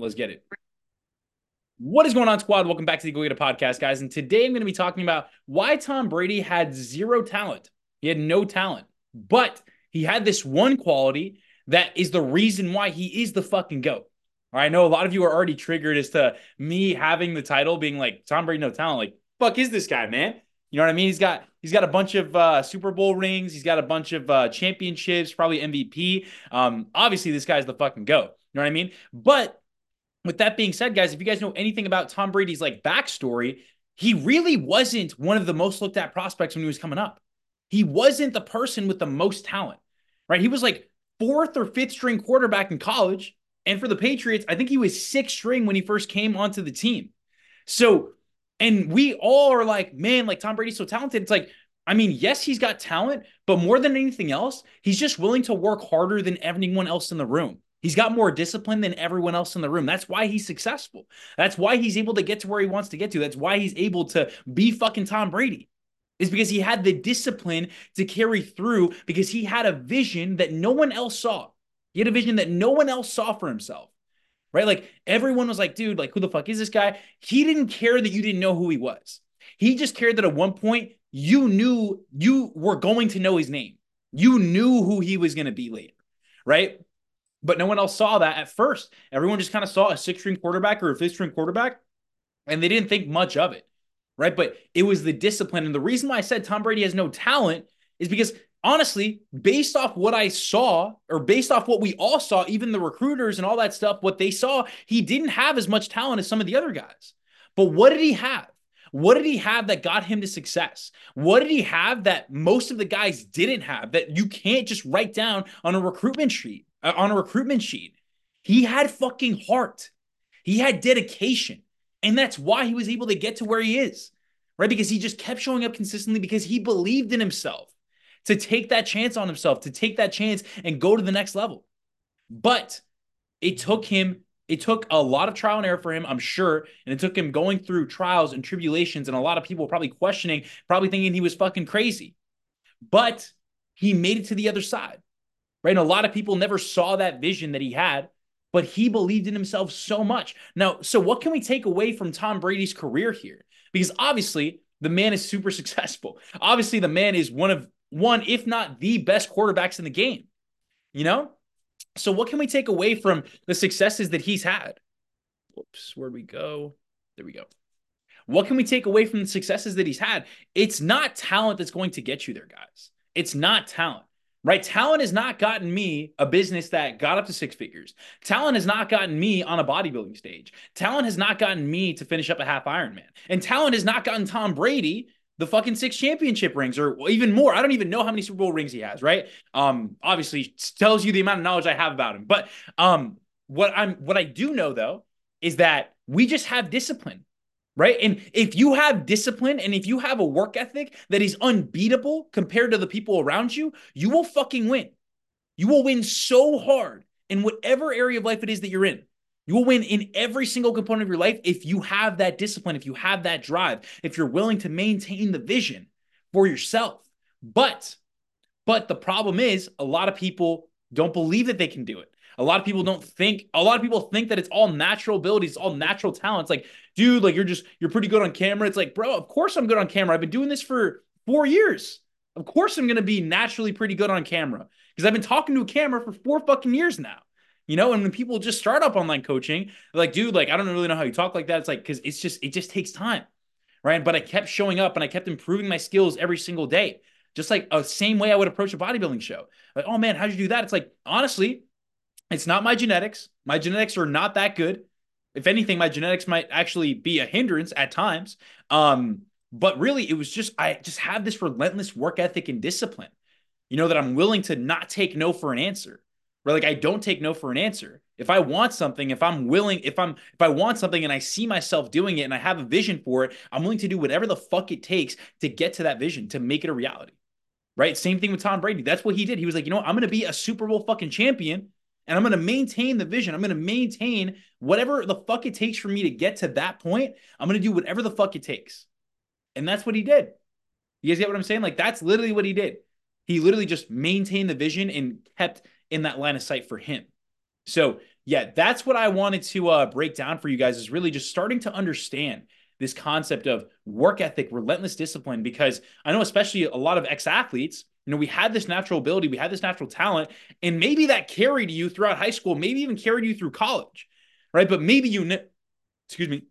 Let's get it. What is going on, squad? Welcome back to the Go Get It podcast, guys. And today I'm going to be talking about why Tom Brady had zero talent. He had no talent, but he had this one quality that is the reason why he is the fucking GOAT. I know a lot of you are already triggered as to me having the title being like Tom Brady, no talent. Like, fuck is this guy, man? You know what I mean? He's got he's got a bunch of uh, Super Bowl rings. He's got a bunch of uh, championships, probably MVP. Um, obviously, this guy's the fucking goat. You know what I mean? But with that being said, guys, if you guys know anything about Tom Brady's like backstory, he really wasn't one of the most looked at prospects when he was coming up. He wasn't the person with the most talent, right? He was like fourth or fifth string quarterback in college. And for the Patriots, I think he was sixth string when he first came onto the team. So, and we all are like, man, like Tom Brady's so talented. It's like, I mean, yes, he's got talent, but more than anything else, he's just willing to work harder than anyone else in the room. He's got more discipline than everyone else in the room. That's why he's successful. That's why he's able to get to where he wants to get to. That's why he's able to be fucking Tom Brady. Is because he had the discipline to carry through because he had a vision that no one else saw. He had a vision that no one else saw for himself. Right? Like everyone was like, dude, like who the fuck is this guy? He didn't care that you didn't know who he was. He just cared that at one point you knew you were going to know his name. You knew who he was going to be later. Right? But no one else saw that at first. Everyone just kind of saw a six string quarterback or a fifth string quarterback, and they didn't think much of it. Right. But it was the discipline. And the reason why I said Tom Brady has no talent is because honestly, based off what I saw, or based off what we all saw, even the recruiters and all that stuff, what they saw, he didn't have as much talent as some of the other guys. But what did he have? What did he have that got him to success? What did he have that most of the guys didn't have that you can't just write down on a recruitment sheet? Uh, on a recruitment sheet. He had fucking heart. He had dedication. And that's why he was able to get to where he is, right? Because he just kept showing up consistently because he believed in himself to take that chance on himself, to take that chance and go to the next level. But it took him, it took a lot of trial and error for him, I'm sure. And it took him going through trials and tribulations and a lot of people probably questioning, probably thinking he was fucking crazy. But he made it to the other side right? And a lot of people never saw that vision that he had, but he believed in himself so much. Now, so what can we take away from Tom Brady's career here? Because obviously, the man is super successful. Obviously, the man is one of one, if not the best quarterbacks in the game. You know? So what can we take away from the successes that he's had? Whoops, where'd we go? There we go. What can we take away from the successes that he's had? It's not talent that's going to get you there, guys. It's not talent right? Talent has not gotten me a business that got up to six figures. Talent has not gotten me on a bodybuilding stage. Talent has not gotten me to finish up a half Ironman. And talent has not gotten Tom Brady the fucking six championship rings or even more. I don't even know how many Super Bowl rings he has, right? Um, obviously tells you the amount of knowledge I have about him. But um, what I'm what I do know though is that we just have discipline right? And if you have discipline and if you have a work ethic that is unbeatable compared to the people around you, you will fucking win. You will win so hard in whatever area of life it is that you're in. You will win in every single component of your life if you have that discipline, if you have that drive, if you're willing to maintain the vision for yourself. But but the problem is a lot of people don't believe that they can do it. A lot of people don't think, a lot of people think that it's all natural abilities, all natural talents. Like, dude, like you're just, you're pretty good on camera. It's like, bro, of course I'm good on camera. I've been doing this for four years. Of course I'm going to be naturally pretty good on camera because I've been talking to a camera for four fucking years now. You know, and when people just start up online coaching, like, dude, like, I don't really know how you talk like that. It's like, cause it's just, it just takes time. Right. But I kept showing up and I kept improving my skills every single day. Just like a same way I would approach a bodybuilding show. Like, oh man, how'd you do that? It's like, honestly, it's not my genetics. My genetics are not that good. If anything, my genetics might actually be a hindrance at times. Um, but really, it was just I just have this relentless work ethic and discipline. You know that I'm willing to not take no for an answer. Right? Like I don't take no for an answer. If I want something, if I'm willing, if I'm if I want something and I see myself doing it and I have a vision for it, I'm willing to do whatever the fuck it takes to get to that vision, to make it a reality. Right? Same thing with Tom Brady. That's what he did. He was like, you know, what? I'm going to be a Super Bowl fucking champion and I'm going to maintain the vision. I'm going to maintain whatever the fuck it takes for me to get to that point. I'm going to do whatever the fuck it takes. And that's what he did. You guys get what I'm saying? Like, that's literally what he did. He literally just maintained the vision and kept in that line of sight for him. So yeah, that's what I wanted to uh, break down for you guys is really just starting to understand this concept of work ethic, relentless discipline, because I know, especially a lot of ex athletes, know, we had this natural ability, we had this natural talent, and maybe that carried you throughout high school, maybe even carried you through college, right? But maybe you, ne- excuse me,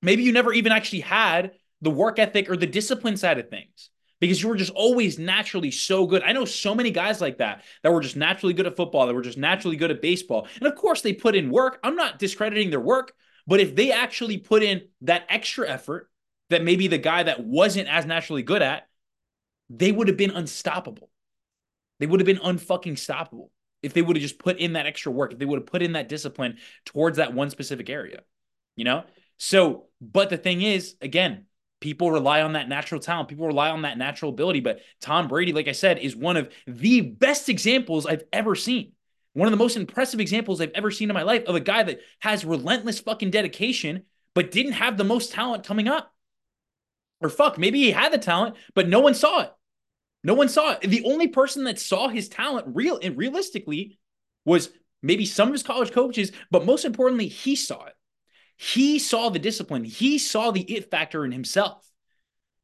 maybe you never even actually had the work ethic or the discipline side of things because you were just always naturally so good. I know so many guys like that that were just naturally good at football, that were just naturally good at baseball. And of course, they put in work. I'm not discrediting their work, but if they actually put in that extra effort that maybe the guy that wasn't as naturally good at, they would have been unstoppable. They would have been unfucking stoppable if they would have just put in that extra work, if they would have put in that discipline towards that one specific area, you know? So, but the thing is, again, people rely on that natural talent. People rely on that natural ability. But Tom Brady, like I said, is one of the best examples I've ever seen. One of the most impressive examples I've ever seen in my life of a guy that has relentless fucking dedication, but didn't have the most talent coming up. Or fuck, maybe he had the talent, but no one saw it. No one saw it. The only person that saw his talent real and realistically was maybe some of his college coaches, but most importantly, he saw it. He saw the discipline. He saw the it factor in himself.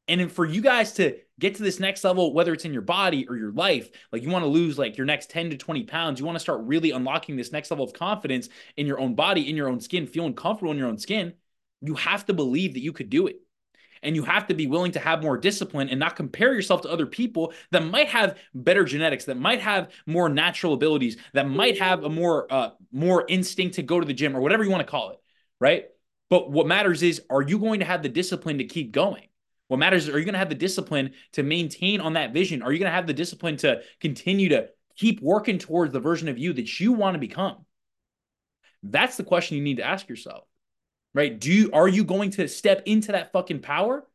And for you guys to get to this next level, whether it's in your body or your life, like you want to lose like your next 10 to 20 pounds, you want to start really unlocking this next level of confidence in your own body, in your own skin, feeling comfortable in your own skin, you have to believe that you could do it. And you have to be willing to have more discipline and not compare yourself to other people that might have better genetics, that might have more natural abilities, that might have a more uh, more instinct to go to the gym or whatever you want to call it, right? But what matters is, are you going to have the discipline to keep going? What matters is, are you going to have the discipline to maintain on that vision? Are you going to have the discipline to continue to keep working towards the version of you that you want to become? That's the question you need to ask yourself, right? Do you, are you going to step into that fucking power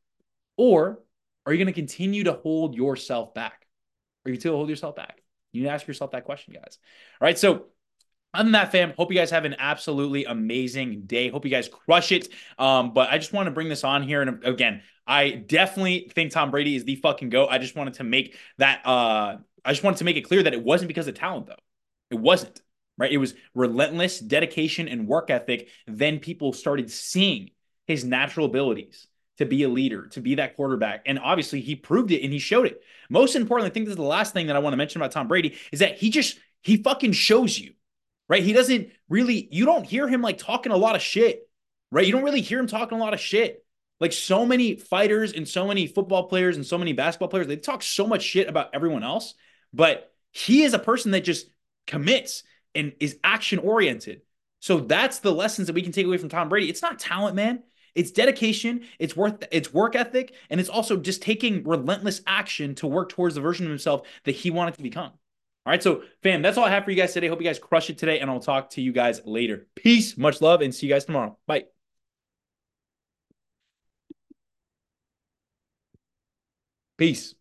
or are you going to continue to hold yourself back? Are you to hold yourself back? You need to ask yourself that question, guys. All right. So other than that, fam, hope you guys have an absolutely amazing day. Hope you guys crush it. Um, but I just want to bring this on here. And again, I definitely think Tom Brady is the fucking GOAT. I just wanted to make that uh I just wanted to make it clear that it wasn't because of talent, though. It wasn't, right? It was relentless dedication and work ethic. Then people started seeing his natural abilities to be a leader, to be that quarterback. And obviously he proved it and he showed it. Most importantly, I think this is the last thing that I want to mention about Tom Brady is that he just he fucking shows you right? He doesn't really, you don't hear him like talking a lot of shit, right? You don't really hear him talking a lot of shit. Like so many fighters and so many football players and so many basketball players, they talk so much shit about everyone else, but he is a person that just commits and is action oriented. So that's the lessons that we can take away from Tom Brady. It's not talent, man. It's dedication, it's worth it's work ethic, and it's also just taking relentless action to work towards the version of himself that he wanted to become. All right, so fam, that's all I have for you guys today. Hope you guys crush it today, and I'll talk to you guys later. Peace, much love, and see you guys tomorrow. Bye. Peace.